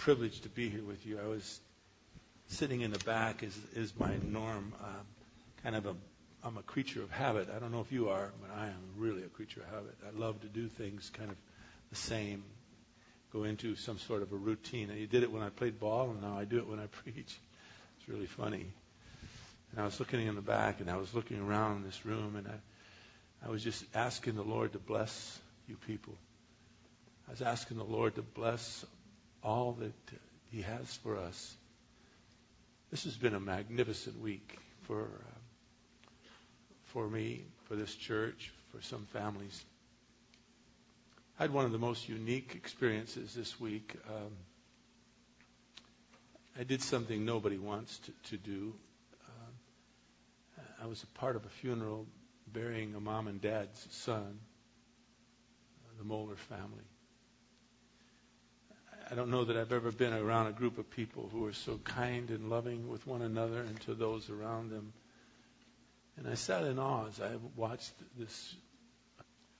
privilege to be here with you. I was sitting in the back is is my norm. Um, kind of a I'm a creature of habit. I don't know if you are, but I am really a creature of habit. I love to do things kind of the same, go into some sort of a routine. And you did it when I played ball, and now I do it when I preach. It's really funny. And I was looking in the back, and I was looking around this room, and I, I was just asking the Lord to bless you people. I was asking the Lord to bless all that He has for us. This has been a magnificent week for uh, for me, for this church, for some families. I had one of the most unique experiences this week. Um, I did something nobody wants to, to do. Uh, I was a part of a funeral burying a mom and dad's son, the Moeller family. I don't know that I've ever been around a group of people who are so kind and loving with one another and to those around them. And I sat in awe as I watched this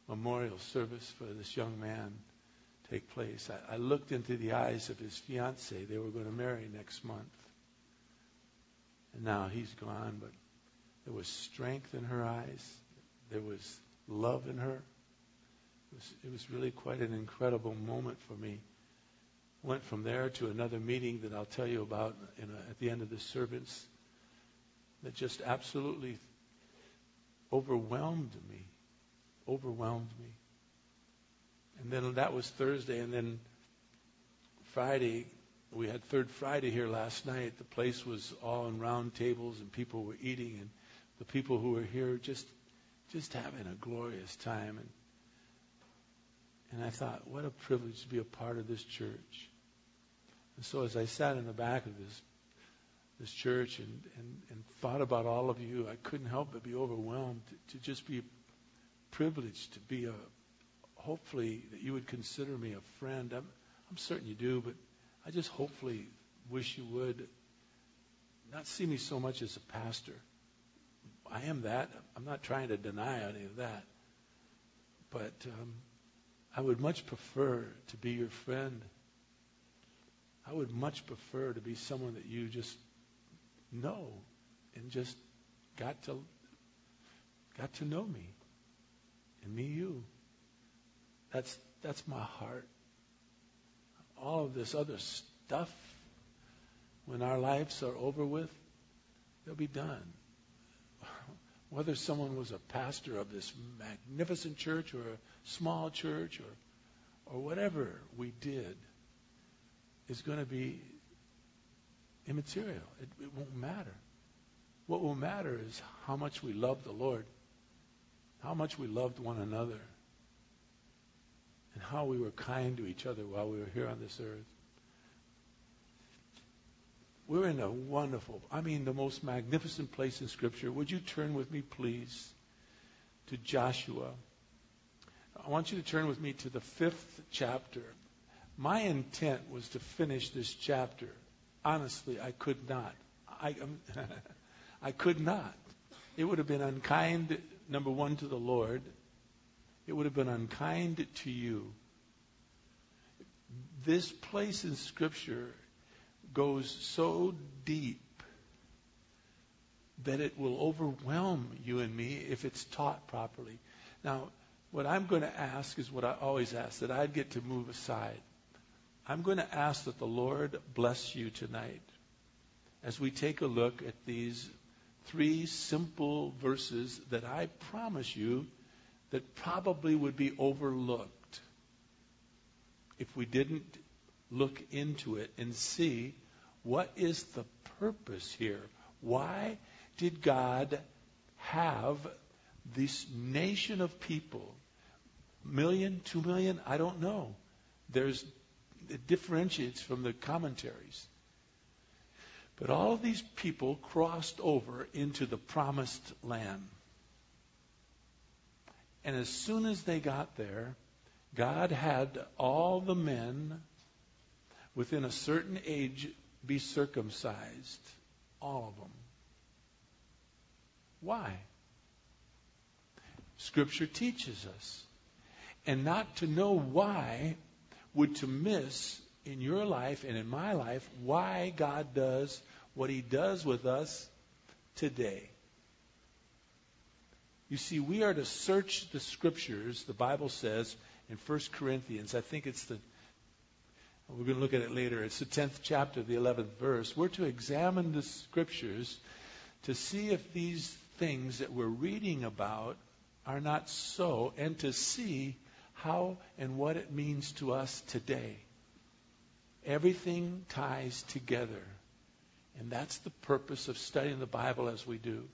memorial service for this young man take place. I, I looked into the eyes of his fiancee. They were going to marry next month. And now he's gone, but there was strength in her eyes. There was love in her. It was, it was really quite an incredible moment for me went from there to another meeting that I'll tell you about a, at the end of the service that just absolutely overwhelmed me. Overwhelmed me. And then that was Thursday, and then Friday, we had Third Friday here last night. The place was all in round tables, and people were eating, and the people who were here just just having a glorious time. And and I thought, what a privilege to be a part of this church. And so as I sat in the back of this this church and, and, and thought about all of you, I couldn't help but be overwhelmed to, to just be privileged to be a hopefully that you would consider me a friend. I'm I'm certain you do, but I just hopefully wish you would not see me so much as a pastor. I am that. I'm not trying to deny any of that. But um, I would much prefer to be your friend I would much prefer to be someone that you just know and just got to got to know me and me you. That's that's my heart. All of this other stuff, when our lives are over with, they'll be done. Whether someone was a pastor of this magnificent church or a small church or or whatever we did, is going to be immaterial. It, it won't matter. What will matter is how much we love the Lord, how much we loved one another, and how we were kind to each other while we were here on this earth. We're in a wonderful, I mean, the most magnificent place in Scripture. Would you turn with me, please, to Joshua? I want you to turn with me to the fifth chapter. My intent was to finish this chapter. Honestly, I could not. I, um, I could not. It would have been unkind, number one, to the Lord. It would have been unkind to you. This place in Scripture goes so deep that it will overwhelm you and me if it's taught properly. Now, what I'm going to ask is what I always ask that I'd get to move aside. I'm going to ask that the Lord bless you tonight as we take a look at these three simple verses that I promise you that probably would be overlooked if we didn't look into it and see what is the purpose here. Why did God have this nation of people, million, two million, I don't know. There's it differentiates from the commentaries. But all of these people crossed over into the promised land. And as soon as they got there, God had all the men within a certain age be circumcised. All of them. Why? Scripture teaches us. And not to know why would to miss in your life and in my life why God does what He does with us today. You see, we are to search the scriptures, the Bible says in 1 Corinthians. I think it's the, we're going to look at it later. It's the 10th chapter the 11th verse. We're to examine the scriptures to see if these things that we're reading about are not so, and to see how and what it means to us today. Everything ties together. And that's the purpose of studying the Bible as we do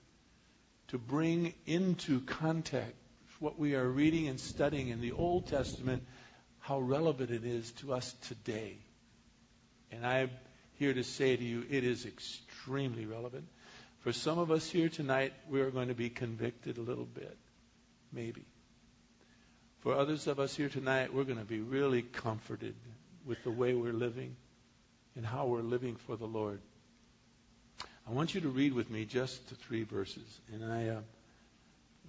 to bring into context what we are reading and studying in the Old Testament, how relevant it is to us today. And I'm here to say to you, it is extremely relevant. For some of us here tonight, we are going to be convicted a little bit, maybe. For others of us here tonight, we're going to be really comforted with the way we're living and how we're living for the Lord. I want you to read with me just three verses. And I, uh,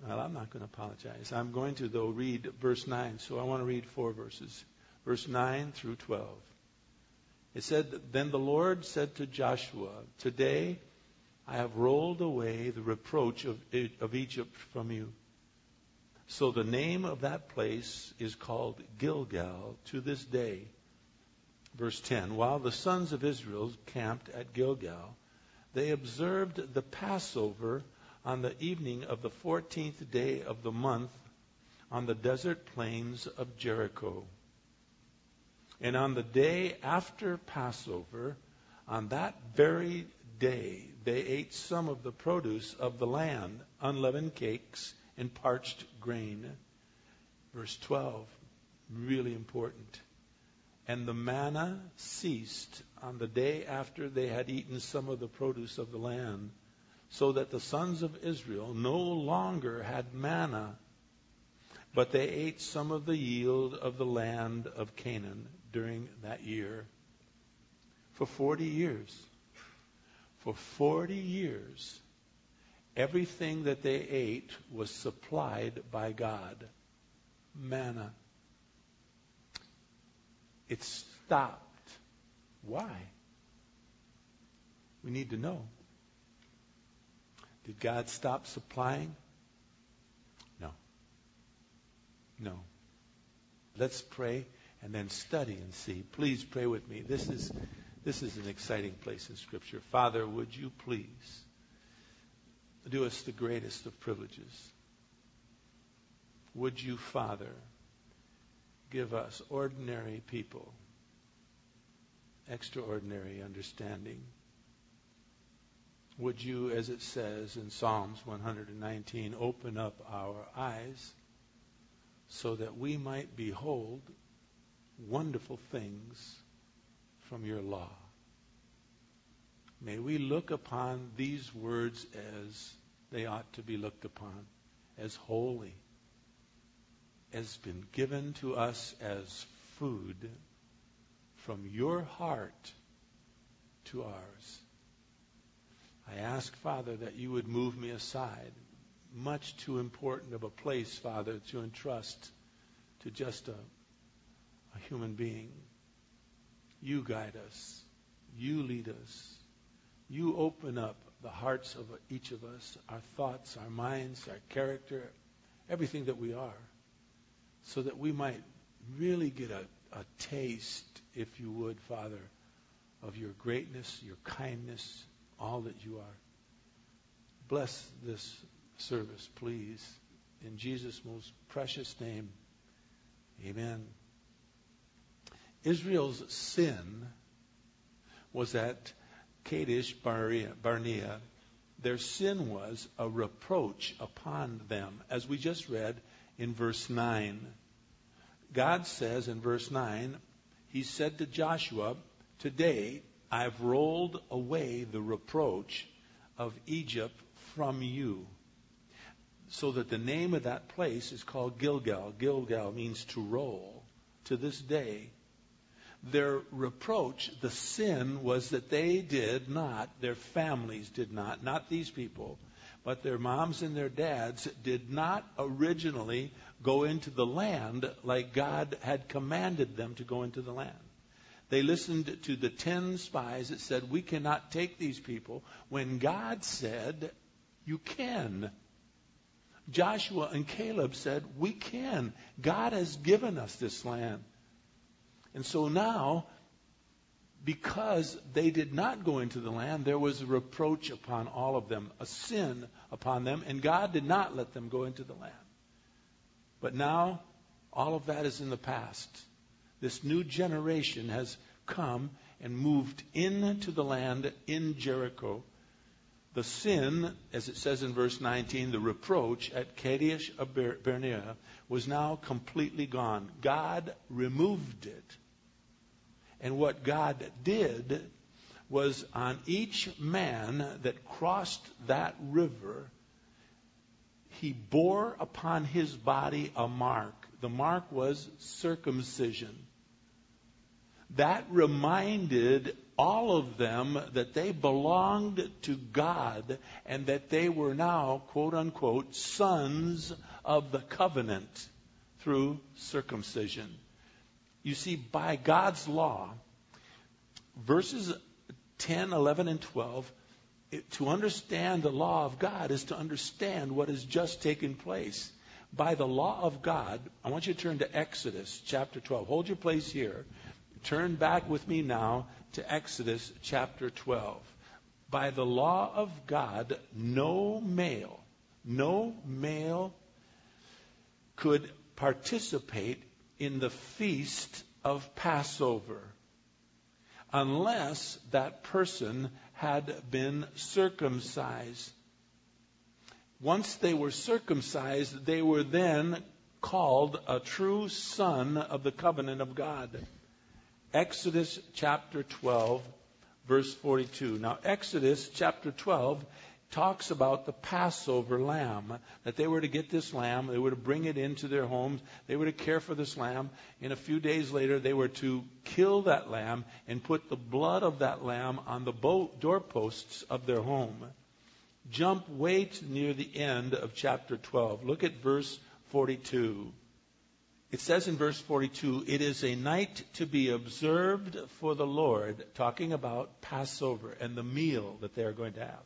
well, I'm not going to apologize. I'm going to, though, read verse 9. So I want to read four verses. Verse 9 through 12. It said, Then the Lord said to Joshua, Today I have rolled away the reproach of, of Egypt from you. So the name of that place is called Gilgal to this day. Verse 10 While the sons of Israel camped at Gilgal, they observed the Passover on the evening of the 14th day of the month on the desert plains of Jericho. And on the day after Passover, on that very day, they ate some of the produce of the land, unleavened cakes and parched grain. Verse 12, really important. And the manna ceased on the day after they had eaten some of the produce of the land, so that the sons of Israel no longer had manna, but they ate some of the yield of the land of Canaan during that year. For 40 years. For 40 years, everything that they ate was supplied by God. Manna. It stopped. Why? We need to know. Did God stop supplying? No. No. Let's pray and then study and see. Please pray with me. This is this is an exciting place in Scripture. Father, would you please do us the greatest of privileges? Would you, Father, give us ordinary people extraordinary understanding. Would you, as it says in Psalms 119, open up our eyes so that we might behold wonderful things from your law? May we look upon these words as they ought to be looked upon, as holy, as been given to us as food from your heart to ours. I ask, Father, that you would move me aside. Much too important of a place, Father, to entrust to just a, a human being. You guide us. You lead us. You open up the hearts of each of us, our thoughts, our minds, our character, everything that we are, so that we might really get a, a taste if you would, Father, of your greatness, your kindness, all that you are. Bless this service, please. In Jesus' most precious name, amen. Israel's sin was at Kadesh Barnea. Their sin was a reproach upon them, as we just read in verse 9. God says in verse 9, he said to Joshua, Today I've rolled away the reproach of Egypt from you. So that the name of that place is called Gilgal. Gilgal means to roll. To this day, their reproach, the sin, was that they did not, their families did not, not these people, but their moms and their dads did not originally go into the land like God had commanded them to go into the land. They listened to the ten spies that said, We cannot take these people, when God said, You can. Joshua and Caleb said, We can. God has given us this land. And so now, because they did not go into the land, there was a reproach upon all of them, a sin upon them, and God did not let them go into the land. But now, all of that is in the past. This new generation has come and moved into the land in Jericho. The sin, as it says in verse 19, the reproach at Kadesh Barnea was now completely gone. God removed it. And what God did was on each man that crossed that river, he bore upon his body a mark. The mark was circumcision. That reminded all of them that they belonged to God and that they were now, quote unquote, sons of the covenant through circumcision. You see, by God's law, verses 10, 11, and 12, it, to understand the law of God is to understand what has just taken place. By the law of God, I want you to turn to Exodus chapter 12. Hold your place here. Turn back with me now to Exodus chapter 12. By the law of God, no male, no male could participate in the feast of Passover unless that person had been circumcised. Once they were circumcised, they were then called a true son of the covenant of God. Exodus chapter 12, verse 42. Now, Exodus chapter 12 talks about the Passover lamb, that they were to get this lamb, they were to bring it into their homes, they were to care for this lamb, and a few days later they were to kill that lamb and put the blood of that lamb on the doorposts of their home. Jump way to near the end of chapter 12. Look at verse 42. It says in verse 42, it is a night to be observed for the Lord, talking about Passover and the meal that they are going to have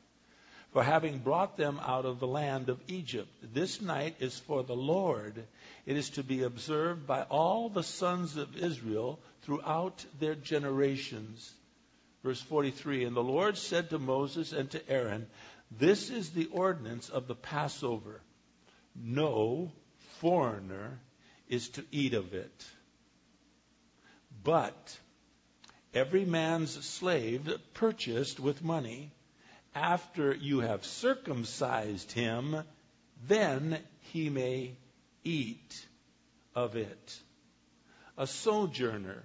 for having brought them out of the land of Egypt. This night is for the Lord. It is to be observed by all the sons of Israel throughout their generations. Verse 43 And the Lord said to Moses and to Aaron, This is the ordinance of the Passover. No foreigner is to eat of it. But every man's slave purchased with money after you have circumcised him, then he may eat of it. A sojourner,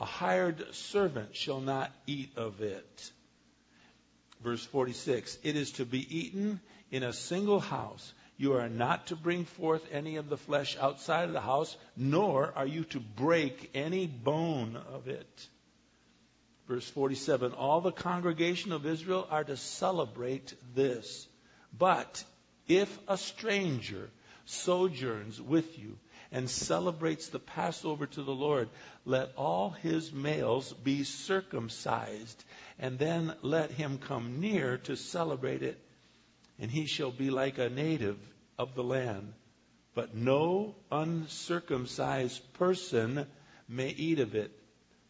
a hired servant, shall not eat of it. Verse 46 It is to be eaten in a single house. You are not to bring forth any of the flesh outside of the house, nor are you to break any bone of it. Verse 47 All the congregation of Israel are to celebrate this. But if a stranger sojourns with you and celebrates the Passover to the Lord, let all his males be circumcised, and then let him come near to celebrate it, and he shall be like a native of the land. But no uncircumcised person may eat of it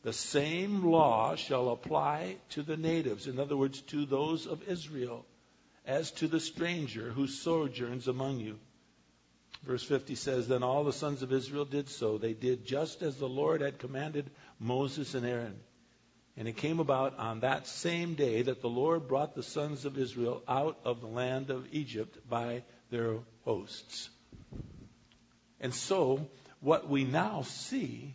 the same law shall apply to the natives, in other words, to those of Israel, as to the stranger who sojourns among you. Verse 50 says, Then all the sons of Israel did so. They did just as the Lord had commanded Moses and Aaron. And it came about on that same day that the Lord brought the sons of Israel out of the land of Egypt by their hosts. And so, what we now see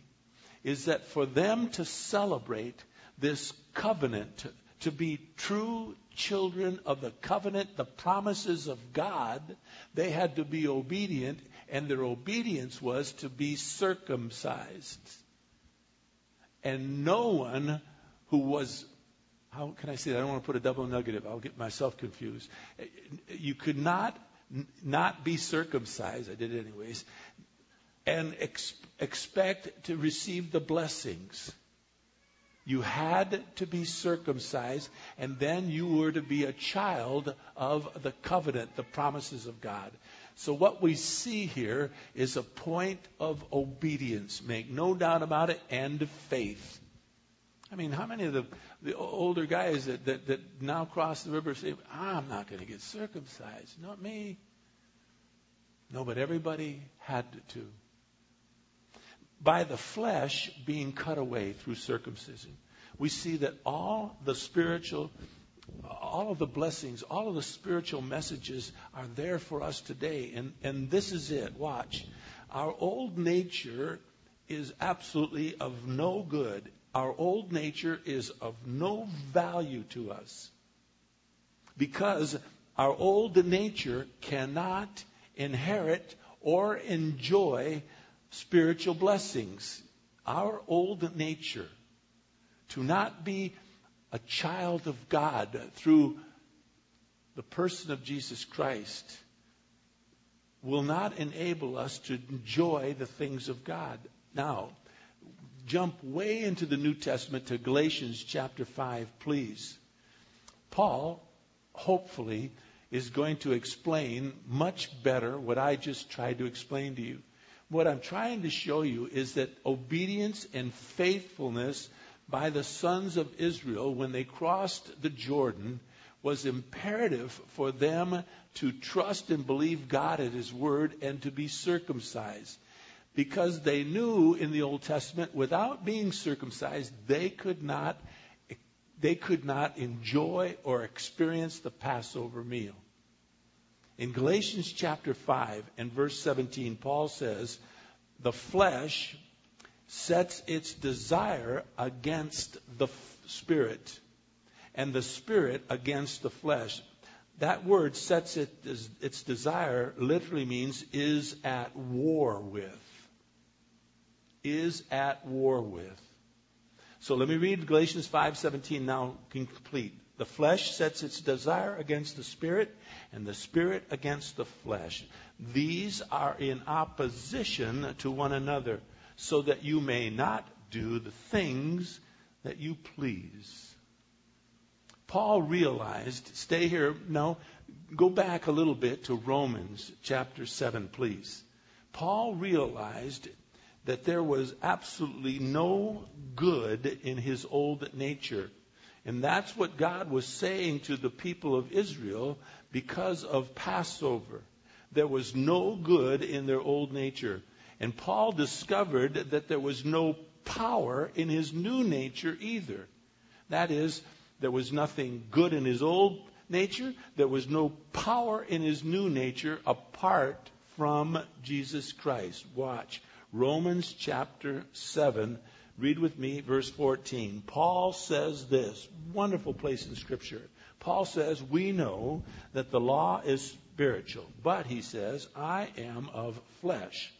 is that for them to celebrate this covenant, to be true children of the covenant, the promises of God, they had to be obedient, and their obedience was to be circumcised. And no one who was, how can I say that? I don't want to put a double negative. I'll get myself confused. You could not not be circumcised. I did it anyways and ex- expect to receive the blessings. You had to be circumcised, and then you were to be a child of the covenant, the promises of God. So what we see here is a point of obedience. Make no doubt about it, and faith. I mean, how many of the, the older guys that, that, that now cross the river say, I'm not going to get circumcised? Not me. No, but everybody had to. By the flesh being cut away through circumcision, we see that all the spiritual, all of the blessings, all of the spiritual messages are there for us today. And, and this is it. Watch. Our old nature is absolutely of no good. Our old nature is of no value to us because our old nature cannot inherit or enjoy spiritual blessings. Our old nature, to not be a child of God through the person of Jesus Christ, will not enable us to enjoy the things of God. Now, jump way into the New Testament to Galatians chapter 5, please. Paul, hopefully, is going to explain much better what I just tried to explain to you. What I'm trying to show you is that obedience and faithfulness by the sons of Israel when they crossed the Jordan was imperative for them to trust and believe God at His word and to be circumcised. Because they knew in the Old Testament, without being circumcised, they could not, they could not enjoy or experience the Passover meal. In Galatians chapter 5 and verse 17, Paul says, The flesh sets its desire against the spirit, and the spirit against the flesh. That word sets it, its desire literally means is at war with. Is at war with. So let me read Galatians 5:17 now complete. The flesh sets its desire against the spirit, and the spirit against the flesh. These are in opposition to one another, so that you may not do the things that you please. Paul realized, stay here, no, go back a little bit to Romans chapter 7, please. Paul realized that there was absolutely no good in his old nature. And that's what God was saying to the people of Israel because of Passover. There was no good in their old nature. And Paul discovered that there was no power in his new nature either. That is, there was nothing good in his old nature. There was no power in his new nature apart from Jesus Christ. Watch. Romans chapter 7 Read with me verse 14. Paul says this, wonderful place in Scripture. Paul says, We know that the law is spiritual, but he says, I am of flesh.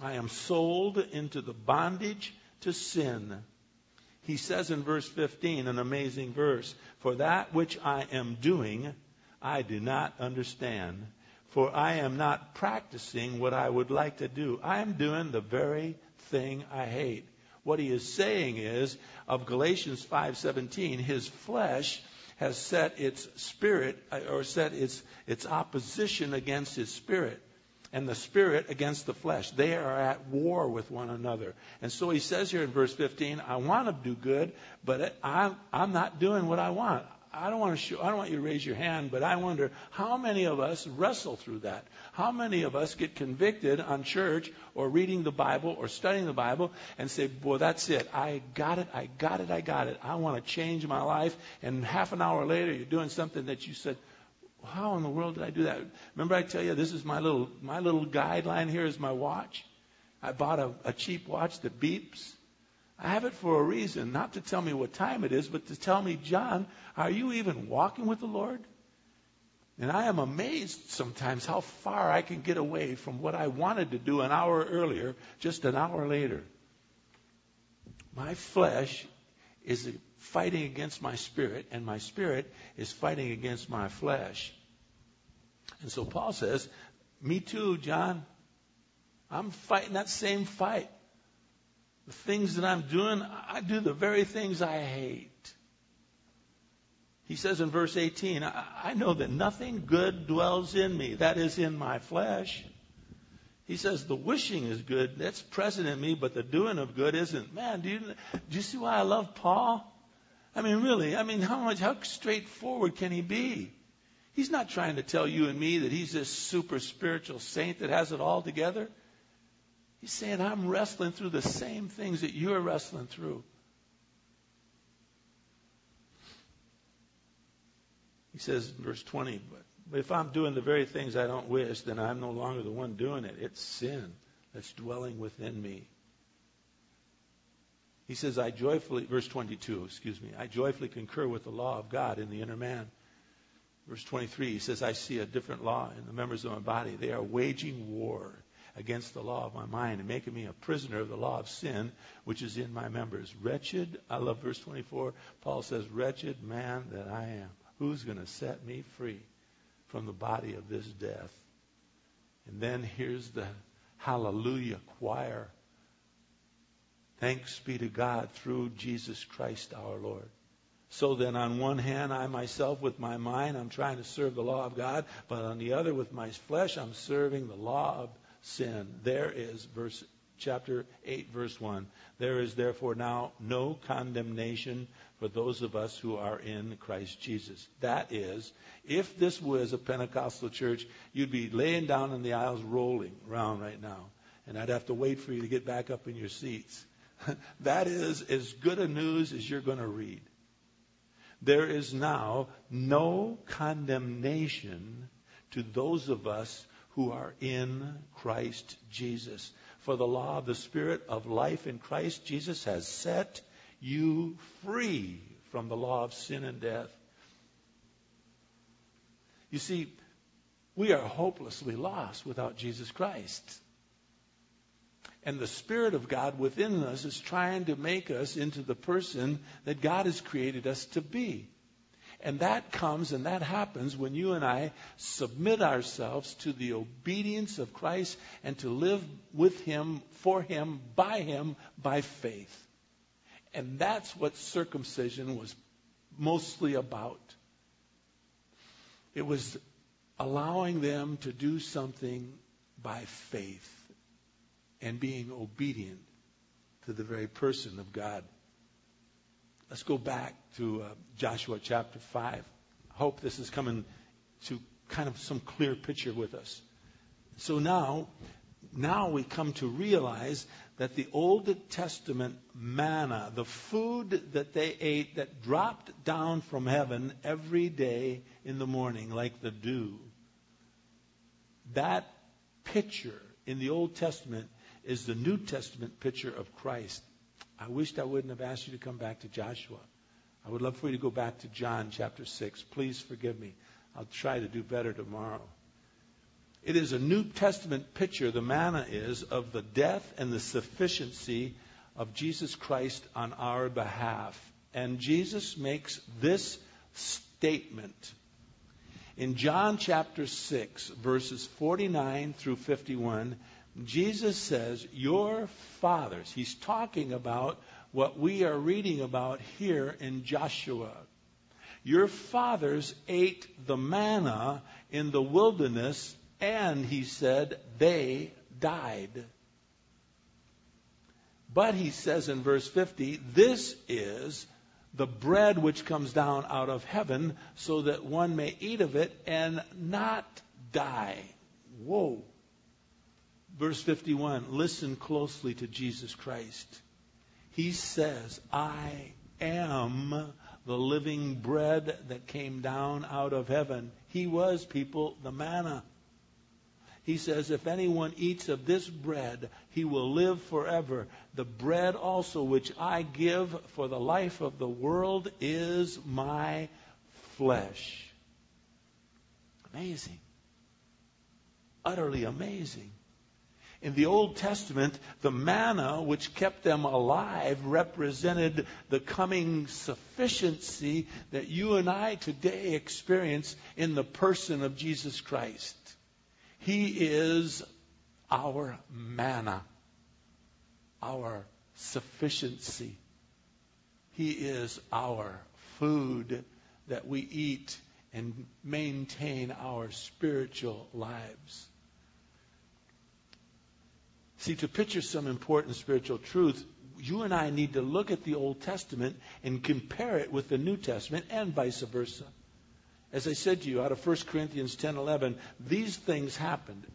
I am sold into the bondage to sin. He says in verse 15, an amazing verse, For that which I am doing, I do not understand. For I am not practicing what I would like to do. I am doing the very thing I hate. What he is saying is of Galatians 5:17, his flesh has set its spirit uh, or set its its opposition against his spirit and the spirit against the flesh. They are at war with one another. And so he says here in verse 15, I want to do good, but I'm, I'm not doing what I want. I don't want to show, I don't want you to raise your hand, but I wonder how many of us wrestle through that. How many of us get convicted on church or reading the Bible or studying the Bible and say, "Boy, that's it. I got it. I got it. I got it. I want to change my life." And half an hour later, you're doing something that you said, "How in the world did I do that?" Remember, I tell you, this is my little my little guideline. Here is my watch. I bought a, a cheap watch that beeps. I have it for a reason, not to tell me what time it is, but to tell me, John, are you even walking with the Lord? And I am amazed sometimes how far I can get away from what I wanted to do an hour earlier, just an hour later. My flesh is fighting against my spirit, and my spirit is fighting against my flesh. And so Paul says, Me too, John. I'm fighting that same fight. The things that I'm doing, I do the very things I hate. He says in verse 18, I know that nothing good dwells in me, that is in my flesh. He says the wishing is good, that's present in me, but the doing of good isn't. Man, do you, do you see why I love Paul? I mean, really, I mean, how much, how straightforward can he be? He's not trying to tell you and me that he's this super spiritual saint that has it all together. He's saying, I'm wrestling through the same things that you're wrestling through. He says in verse 20, but if I'm doing the very things I don't wish, then I'm no longer the one doing it. It's sin that's dwelling within me. He says, I joyfully, verse 22, excuse me, I joyfully concur with the law of God in the inner man. Verse 23, he says, I see a different law in the members of my body. They are waging war against the law of my mind and making me a prisoner of the law of sin which is in my members. Wretched, I love verse 24. Paul says, Wretched man that I am. Who's going to set me free from the body of this death? And then here's the hallelujah choir. Thanks be to God through Jesus Christ our Lord. So then, on one hand, I myself, with my mind, I'm trying to serve the law of God, but on the other, with my flesh, I'm serving the law of sin. There is verse chapter 8 verse 1. There is therefore now no condemnation for those of us who are in Christ Jesus. That is, if this was a Pentecostal church, you'd be laying down in the aisles rolling around right now. And I'd have to wait for you to get back up in your seats. that is as good a news as you're going to read. There is now no condemnation to those of us who are in Christ Jesus. For the law of the Spirit of life in Christ Jesus has set you free from the law of sin and death. You see, we are hopelessly lost without Jesus Christ. And the Spirit of God within us is trying to make us into the person that God has created us to be. And that comes and that happens when you and I submit ourselves to the obedience of Christ and to live with Him, for Him, by Him, by faith. And that's what circumcision was mostly about. It was allowing them to do something by faith and being obedient to the very person of God. Let's go back to uh, Joshua chapter 5. I hope this is coming to kind of some clear picture with us. So now, now we come to realize that the Old Testament manna, the food that they ate that dropped down from heaven every day in the morning like the dew, that picture in the Old Testament is the New Testament picture of Christ. I wished I wouldn't have asked you to come back to Joshua. I would love for you to go back to John chapter 6. Please forgive me. I'll try to do better tomorrow. It is a New Testament picture, the manna is, of the death and the sufficiency of Jesus Christ on our behalf. And Jesus makes this statement. In John chapter 6, verses 49 through 51, Jesus says, Your fathers, he's talking about what we are reading about here in Joshua. Your fathers ate the manna in the wilderness, and he said, they died. But he says in verse 50, this is the bread which comes down out of heaven, so that one may eat of it and not die. Whoa. Verse 51 listen closely to Jesus Christ. He says, I am the living bread that came down out of heaven. He was, people, the manna. He says, If anyone eats of this bread, he will live forever. The bread also which I give for the life of the world is my flesh. Amazing. Utterly amazing. In the Old Testament, the manna which kept them alive represented the coming sufficiency that you and I today experience in the person of Jesus Christ. He is our manna, our sufficiency. He is our food that we eat and maintain our spiritual lives. See, to picture some important spiritual truth, you and I need to look at the Old Testament and compare it with the New Testament and vice versa. As I said to you out of 1 Corinthians 10:11, these things happened.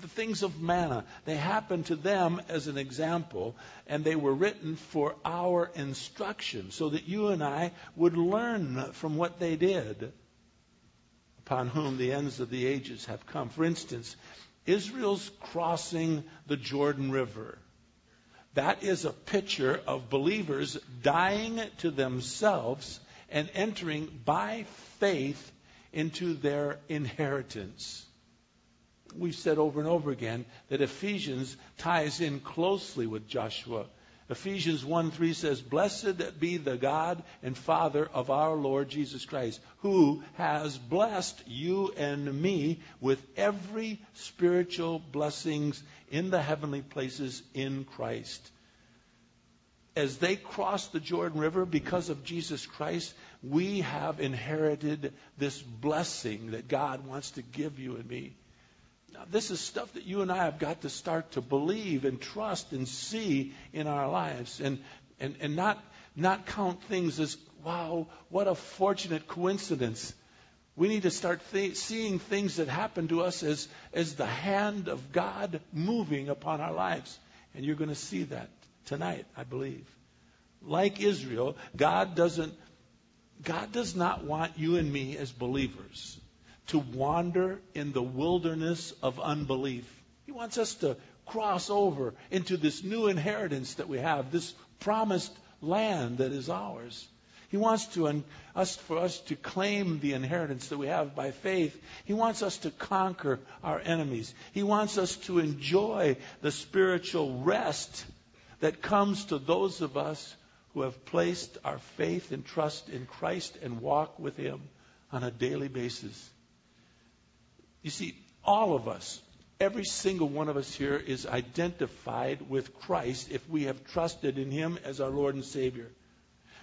The things of manna, they happened to them as an example, and they were written for our instruction, so that you and I would learn from what they did, upon whom the ends of the ages have come. For instance, Israel's crossing the Jordan River. That is a picture of believers dying to themselves and entering by faith into their inheritance. We've said over and over again that Ephesians ties in closely with Joshua. Ephesians 1 3 says, Blessed be the God and Father of our Lord Jesus Christ, who has blessed you and me with every spiritual blessings in the heavenly places in Christ. As they crossed the Jordan River because of Jesus Christ, we have inherited this blessing that God wants to give you and me. This is stuff that you and I have got to start to believe and trust and see in our lives and, and, and not, not count things as, wow, what a fortunate coincidence. We need to start th- seeing things that happen to us as, as the hand of God moving upon our lives. And you're going to see that tonight, I believe. Like Israel, God doesn't God does not want you and me as believers to wander in the wilderness of unbelief. He wants us to cross over into this new inheritance that we have, this promised land that is ours. He wants to us for us to claim the inheritance that we have by faith. He wants us to conquer our enemies. He wants us to enjoy the spiritual rest that comes to those of us who have placed our faith and trust in Christ and walk with Him on a daily basis. You see, all of us, every single one of us here is identified with Christ if we have trusted in Him as our Lord and Savior.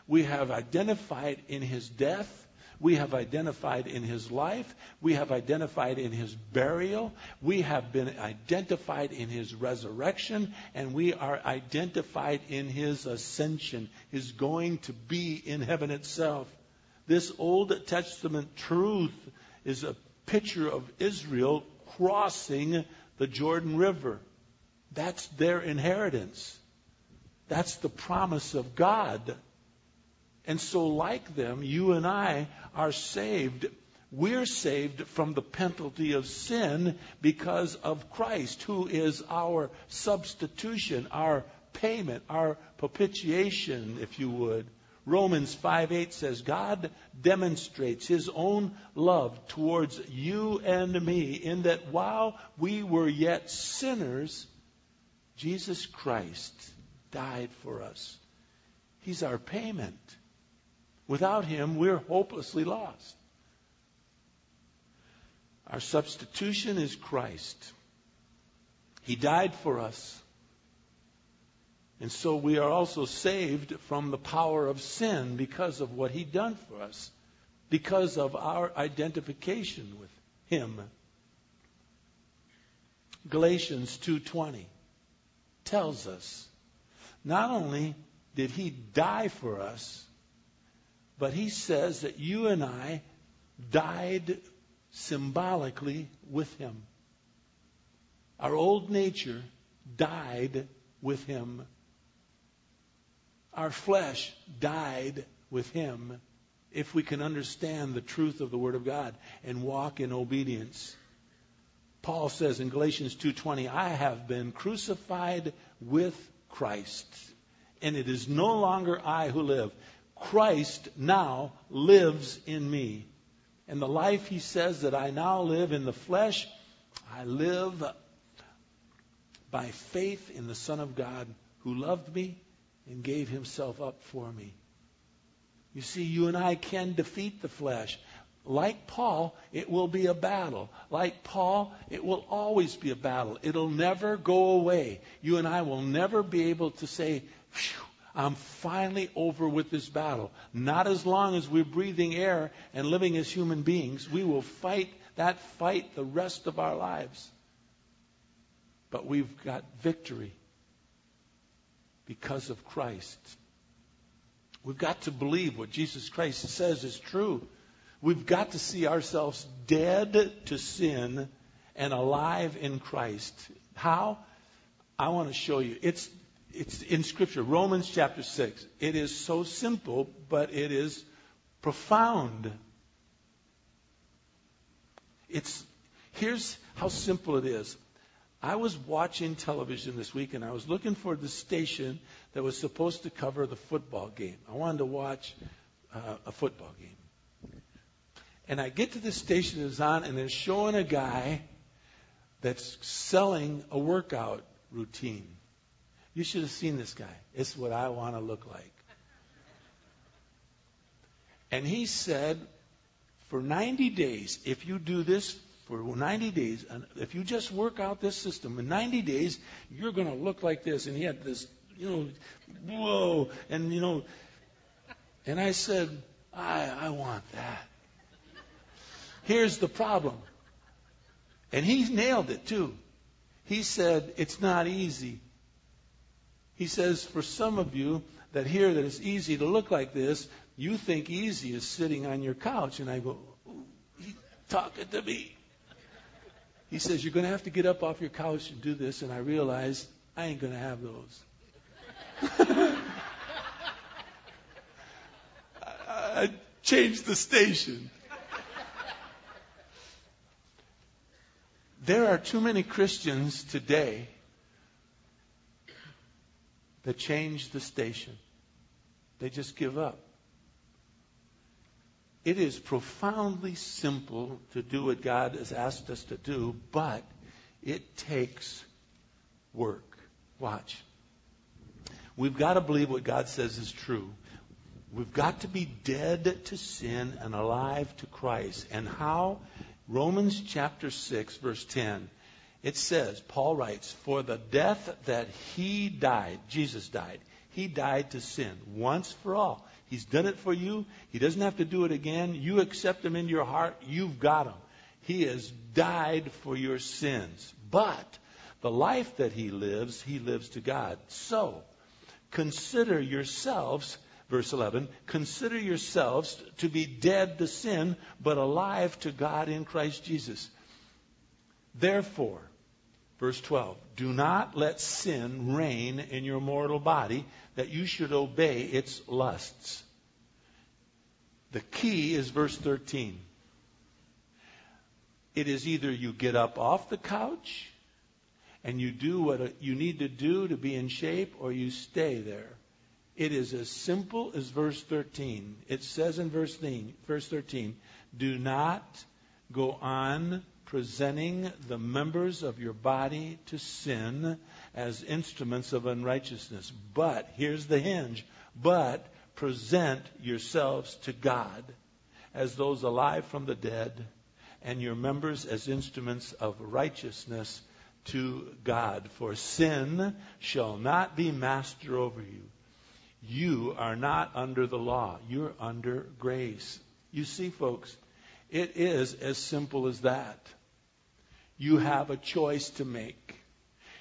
We have identified in His death we have identified in his life. We have identified in his burial. We have been identified in his resurrection. And we are identified in his ascension, his going to be in heaven itself. This Old Testament truth is a picture of Israel crossing the Jordan River. That's their inheritance. That's the promise of God and so, like them, you and I are saved. We're saved from the penalty of sin because of Christ, who is our substitution, our payment, our propitiation, if you would. Romans 5 8 says, God demonstrates his own love towards you and me in that while we were yet sinners, Jesus Christ died for us. He's our payment. Without him, we're hopelessly lost. Our substitution is Christ. He died for us. And so we are also saved from the power of sin because of what he done for us, because of our identification with him. Galatians 2:20 tells us not only did he die for us, but he says that you and I died symbolically with him. Our old nature died with him. Our flesh died with him if we can understand the truth of the word of God and walk in obedience. Paul says in Galatians 2:20, "I have been crucified with Christ, and it is no longer I who live, Christ now lives in me. And the life he says that I now live in the flesh, I live by faith in the Son of God who loved me and gave himself up for me. You see, you and I can defeat the flesh. Like Paul, it will be a battle. Like Paul, it will always be a battle. It'll never go away. You and I will never be able to say, I'm finally over with this battle. Not as long as we're breathing air and living as human beings. We will fight that fight the rest of our lives. But we've got victory because of Christ. We've got to believe what Jesus Christ says is true. We've got to see ourselves dead to sin and alive in Christ. How? I want to show you. It's, it's in Scripture, Romans chapter 6. It is so simple, but it is profound. It's, here's how simple it is. I was watching television this week and I was looking for the station that was supposed to cover the football game. I wanted to watch uh, a football game. And I get to the station it's on, and they're showing a guy that's selling a workout routine. You should have seen this guy. It's what I want to look like. And he said, for 90 days, if you do this for 90 days, and if you just work out this system, in 90 days, you're going to look like this. And he had this, you know, whoa, and you know, and I said, I, I want that. Here's the problem. And he nailed it too. He said, It's not easy. He says, For some of you that hear that it's easy to look like this, you think easy is sitting on your couch. And I go, He's talking to me. He says, You're going to have to get up off your couch and do this. And I realized I ain't going to have those. I changed the station. There are too many Christians today that change the station. They just give up. It is profoundly simple to do what God has asked us to do, but it takes work. Watch. We've got to believe what God says is true. We've got to be dead to sin and alive to Christ. And how? Romans chapter 6, verse 10. It says, Paul writes, For the death that he died, Jesus died, he died to sin once for all. He's done it for you. He doesn't have to do it again. You accept him in your heart, you've got him. He has died for your sins. But the life that he lives, he lives to God. So, consider yourselves Verse 11, consider yourselves to be dead to sin, but alive to God in Christ Jesus. Therefore, verse 12, do not let sin reign in your mortal body that you should obey its lusts. The key is verse 13. It is either you get up off the couch and you do what you need to do to be in shape, or you stay there. It is as simple as verse 13. It says in verse 13, do not go on presenting the members of your body to sin as instruments of unrighteousness. But, here's the hinge, but present yourselves to God as those alive from the dead, and your members as instruments of righteousness to God. For sin shall not be master over you you are not under the law. You're under grace. You see, folks, it is as simple as that. You have a choice to make.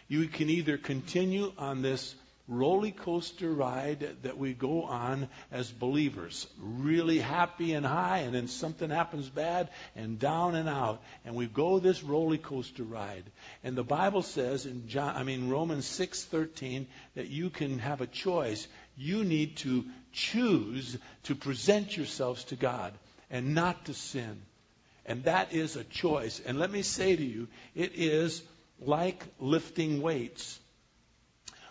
You can either continue on this roller coaster ride that we go on as believers, really happy and high, and then something happens bad and down and out, and we go this roller coaster ride. And the Bible says in John, I mean Romans six thirteen, that you can have a choice you need to choose to present yourselves to God and not to sin. And that is a choice. And let me say to you, it is like lifting weights.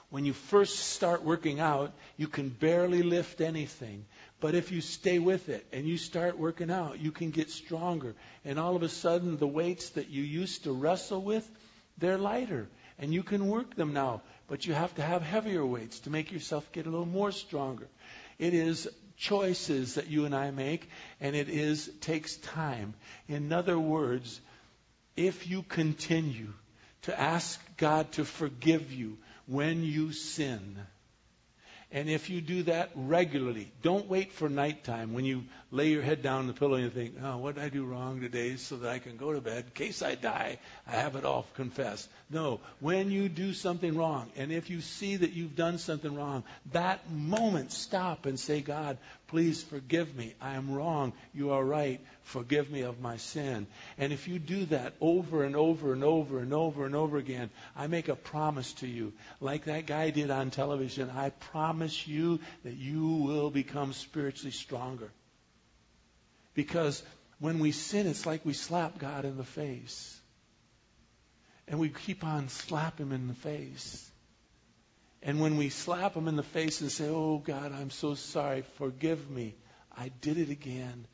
When you first start working out, you can barely lift anything. But if you stay with it and you start working out, you can get stronger. And all of a sudden, the weights that you used to wrestle with, they're lighter. And you can work them now but you have to have heavier weights to make yourself get a little more stronger. It is choices that you and I make, and it is takes time. In other words, if you continue to ask God to forgive you when you sin, And if you do that regularly, don't wait for nighttime when you lay your head down on the pillow and think, oh, what did I do wrong today so that I can go to bed? In case I die, I have it all confessed. No, when you do something wrong, and if you see that you've done something wrong, that moment stop and say, God, please forgive me. I am wrong. You are right. Forgive me of my sin. And if you do that over and over and over and over and over again, I make a promise to you, like that guy did on television, I promise you that you will become spiritually stronger. Because when we sin, it's like we slap God in the face. And we keep on slapping him in the face. And when we slap him in the face and say, Oh God, I'm so sorry, forgive me, I did it again.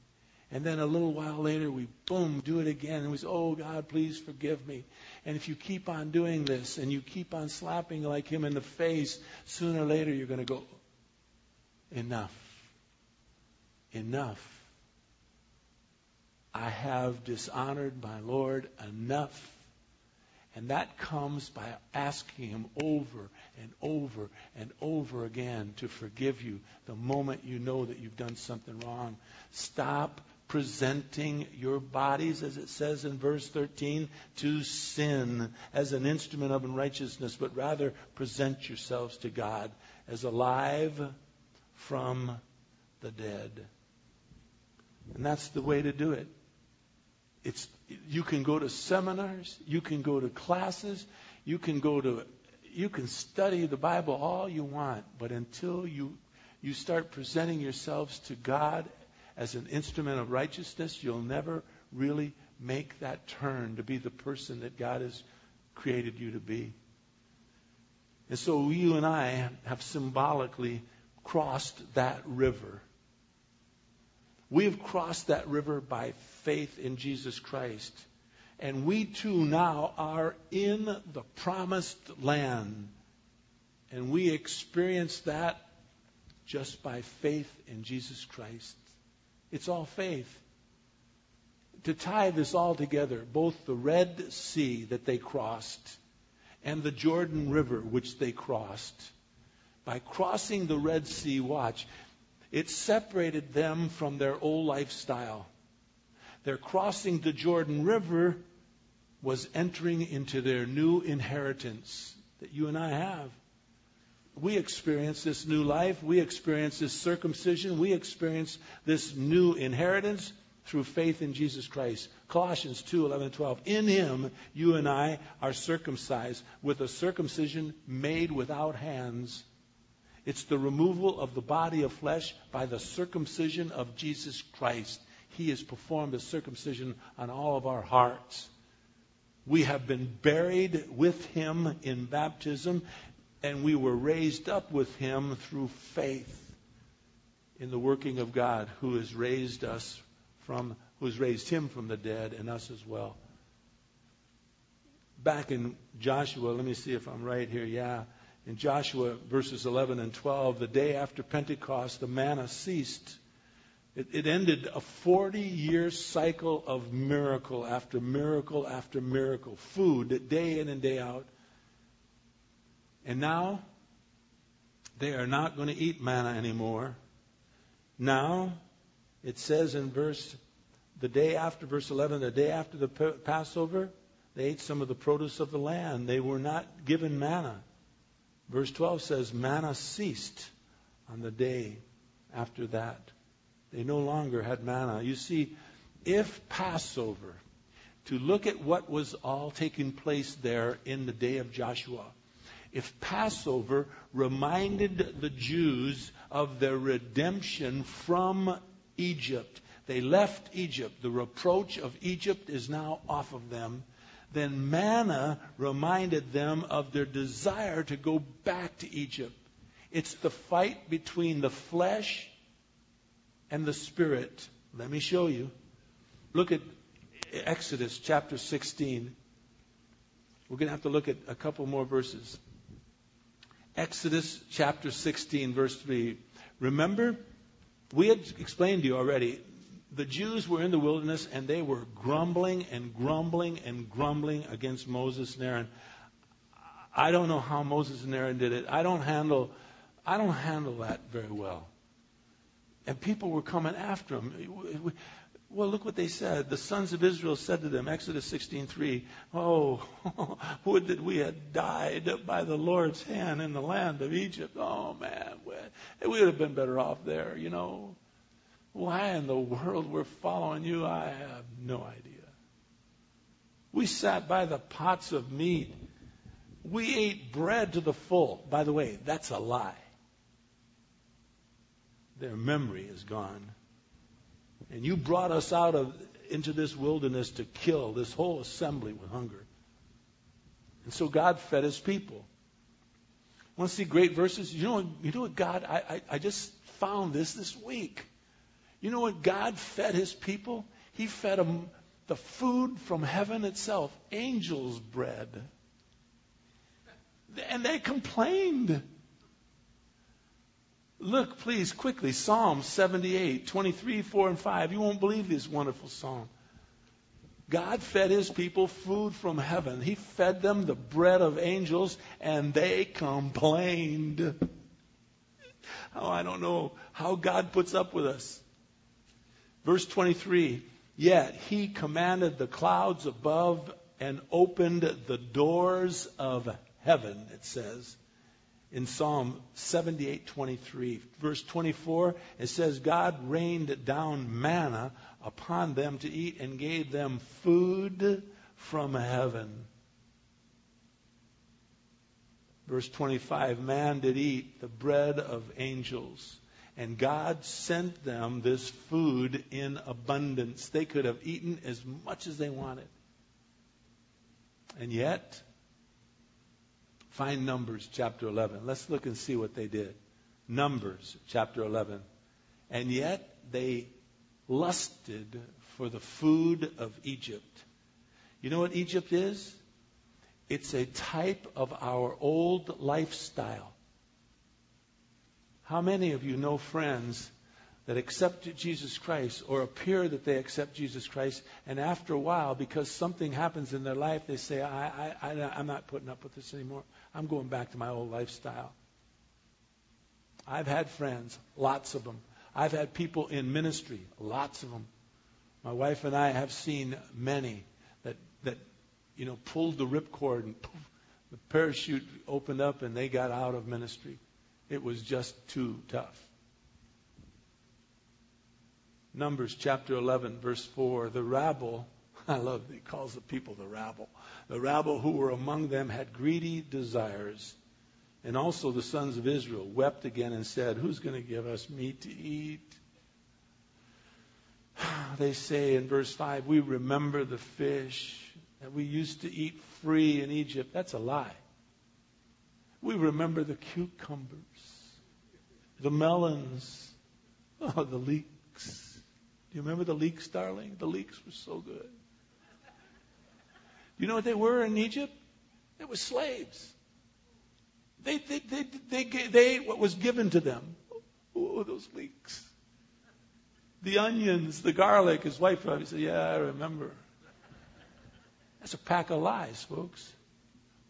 And then a little while later, we boom, do it again. And we say, Oh God, please forgive me. And if you keep on doing this and you keep on slapping like him in the face, sooner or later you're going to go, Enough. Enough. I have dishonored my Lord enough. And that comes by asking Him over and over and over again to forgive you the moment you know that you've done something wrong. Stop presenting your bodies, as it says in verse 13, to sin as an instrument of unrighteousness, but rather present yourselves to God as alive from the dead. And that's the way to do it. It's, you can go to seminars, you can go to classes, you can go to, you can study the Bible all you want, but until you, you start presenting yourselves to God as an instrument of righteousness, you'll never really make that turn to be the person that God has created you to be. And so you and I have symbolically crossed that river we have crossed that river by faith in Jesus Christ. And we too now are in the promised land. And we experience that just by faith in Jesus Christ. It's all faith. To tie this all together, both the Red Sea that they crossed and the Jordan River which they crossed, by crossing the Red Sea, watch, it separated them from their old lifestyle. Their crossing the Jordan River was entering into their new inheritance that you and I have. We experience this new life. We experience this circumcision. We experience this new inheritance through faith in Jesus Christ. Colossians 2 11 12. In him, you and I are circumcised with a circumcision made without hands it's the removal of the body of flesh by the circumcision of Jesus Christ. He has performed a circumcision on all of our hearts. We have been buried with him in baptism, and we were raised up with him through faith in the working of God who has raised us from who has raised him from the dead and us as well. Back in Joshua, let me see if I'm right here. Yeah in Joshua verses 11 and 12, the day after Pentecost, the manna ceased. It, it ended a 40 year cycle of miracle after miracle after miracle, food day in and day out. And now, they are not going to eat manna anymore. Now, it says in verse, the day after, verse 11, the day after the Passover, they ate some of the produce of the land. They were not given manna. Verse 12 says, Manna ceased on the day after that. They no longer had manna. You see, if Passover, to look at what was all taking place there in the day of Joshua, if Passover reminded the Jews of their redemption from Egypt, they left Egypt. The reproach of Egypt is now off of them then manna reminded them of their desire to go back to Egypt. It's the fight between the flesh and the spirit. Let me show you. Look at Exodus chapter 16. We're going to have to look at a couple more verses. Exodus chapter 16, verse 3. Remember, we had explained to you already the Jews were in the wilderness and they were grumbling and grumbling and grumbling against Moses and Aaron. I don't know how Moses and Aaron did it. I don't handle I don't handle that very well. And people were coming after him. Well, look what they said. The sons of Israel said to them, Exodus 16:3, "Oh, would that we had died by the Lord's hand in the land of Egypt. Oh man, we would have been better off there, you know. Why in the world we're following you, I have no idea. We sat by the pots of meat. We ate bread to the full. By the way, that's a lie. Their memory is gone. And you brought us out of into this wilderness to kill this whole assembly with hunger. And so God fed his people. Want to see great verses? You know, you know what God, I, I, I just found this this week. You know what God fed his people? He fed them the food from heaven itself, angels' bread. And they complained. Look, please, quickly, Psalm 78, 23, 4, and 5. You won't believe this wonderful psalm. God fed his people food from heaven. He fed them the bread of angels, and they complained. Oh, I don't know how God puts up with us. Verse 23 Yet he commanded the clouds above and opened the doors of heaven, it says in Psalm 78:23. Verse 24, it says God rained down manna upon them to eat and gave them food from heaven. Verse 25, man did eat the bread of angels. And God sent them this food in abundance. They could have eaten as much as they wanted. And yet, Find Numbers chapter 11. Let's look and see what they did. Numbers chapter 11. And yet they lusted for the food of Egypt. You know what Egypt is? It's a type of our old lifestyle. How many of you know friends that accept Jesus Christ or appear that they accept Jesus Christ, and after a while, because something happens in their life, they say, I, I, I, I'm not putting up with this anymore. I'm going back to my old lifestyle. I've had friends, lots of them. I've had people in ministry, lots of them. My wife and I have seen many that that you know pulled the ripcord and poof, the parachute opened up and they got out of ministry. It was just too tough. Numbers chapter 11 verse 4 the rabble I love he calls the people the rabble the rabble who were among them had greedy desires. And also the sons of Israel wept again and said, Who's going to give us meat to eat? They say in verse 5, We remember the fish that we used to eat free in Egypt. That's a lie. We remember the cucumbers, the melons, oh, the leeks. Do you remember the leeks, darling? The leeks were so good. You know what they were in Egypt? They were slaves. They, they, they, they, they ate what was given to them. Oh, those leeks. The onions, the garlic. His wife probably said, Yeah, I remember. That's a pack of lies, folks.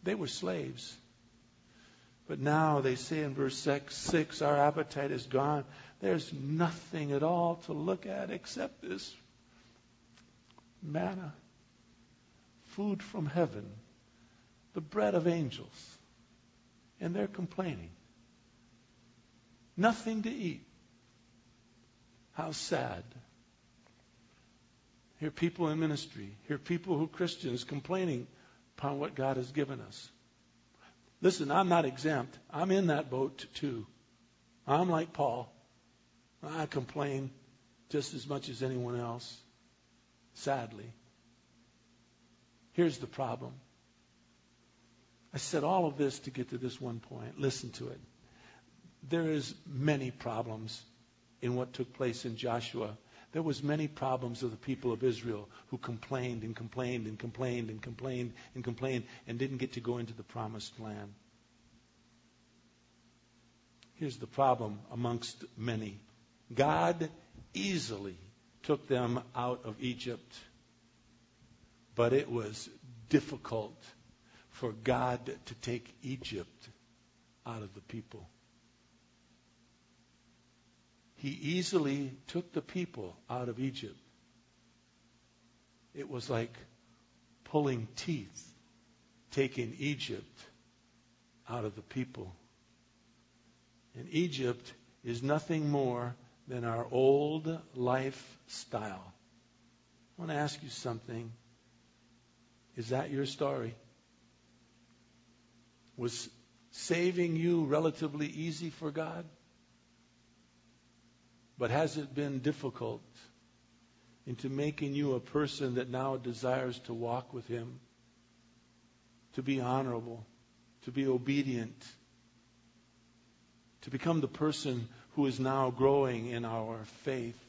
They were slaves. But now they say in verse 6, six our appetite is gone. There's nothing at all to look at except this manna food from heaven, the bread of angels, and they're complaining. Nothing to eat. How sad. Hear people in ministry, hear people who Christians complaining upon what God has given us. Listen, I'm not exempt. I'm in that boat too. I'm like Paul. I complain just as much as anyone else, sadly. Here's the problem. I said all of this to get to this one point. Listen to it. There is many problems in what took place in Joshua. There was many problems of the people of Israel who complained and complained and complained and complained and complained and didn't get to go into the promised land. Here's the problem amongst many. God easily took them out of Egypt but it was difficult for God to take Egypt out of the people. he easily took the people out of Egypt. It was like pulling teeth, taking Egypt out of the people. And Egypt is nothing more than our old lifestyle. I want to ask you something. Is that your story? Was saving you relatively easy for God? But has it been difficult into making you a person that now desires to walk with Him, to be honorable, to be obedient, to become the person who is now growing in our faith?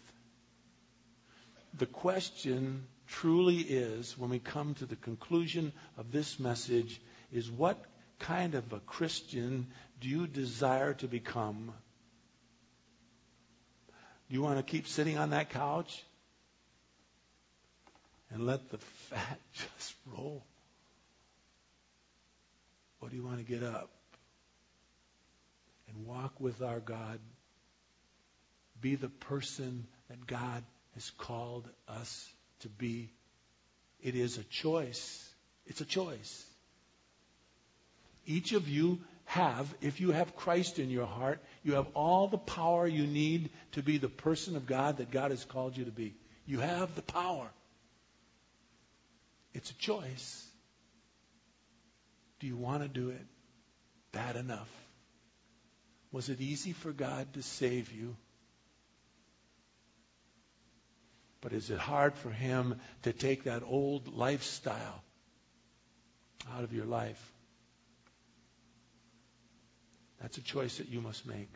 The question truly is, when we come to the conclusion of this message, is what kind of a Christian do you desire to become? Do you want to keep sitting on that couch and let the fat just roll? Or do you want to get up and walk with our God? Be the person that God has called us to be. It is a choice. It's a choice. Each of you have, if you have Christ in your heart, you have all the power you need to be the person of God that God has called you to be. You have the power. It's a choice. Do you want to do it bad enough? Was it easy for God to save you? But is it hard for Him to take that old lifestyle out of your life? That's a choice that you must make.